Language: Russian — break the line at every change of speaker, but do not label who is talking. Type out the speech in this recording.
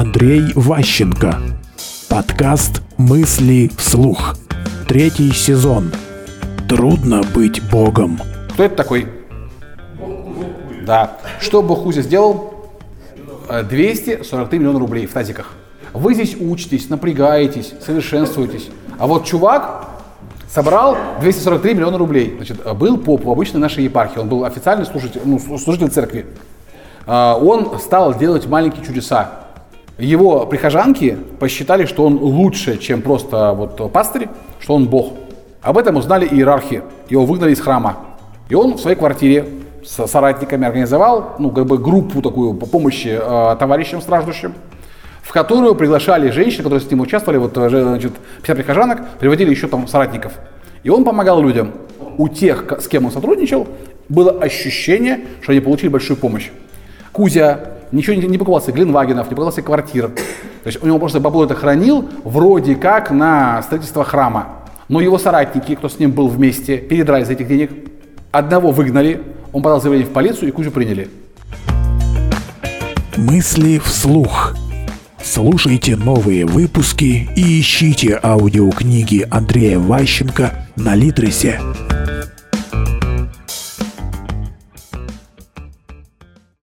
Андрей Ващенко. Подкаст «Мысли вслух». Третий сезон. Трудно быть Богом.
Кто это такой? Да. Что Бог Кузя сделал? Э, 243 миллиона рублей в тазиках. Вы здесь учитесь, напрягаетесь, совершенствуетесь. А вот чувак собрал 243 миллиона рублей. Значит, э, был поп в обычной нашей епархии, он был официальный служитель, ну, служитель церкви. А, Он стал делать маленькие чудеса. Его прихожанки посчитали, что он лучше, чем просто вот пастырь, что он бог. Об этом узнали иерархи. Его выгнали из храма. И он в своей квартире с соратниками организовал ну, как бы группу такую по помощи э, товарищам страждущим, в которую приглашали женщин, которые с ним участвовали, вот э, значит, 50 прихожанок, приводили еще там соратников. И он помогал людям. У тех, с кем он сотрудничал, было ощущение, что они получили большую помощь. Кузя ничего не, не покупал себе Гленвагенов, не покупал себе квартир. То есть у него просто бабло это хранил вроде как на строительство храма. Но его соратники, кто с ним был вместе, передрали за этих денег. Одного выгнали, он подал заявление в полицию и Кузю приняли.
Мысли вслух. Слушайте новые выпуски и ищите аудиокниги Андрея Ващенко на Литресе.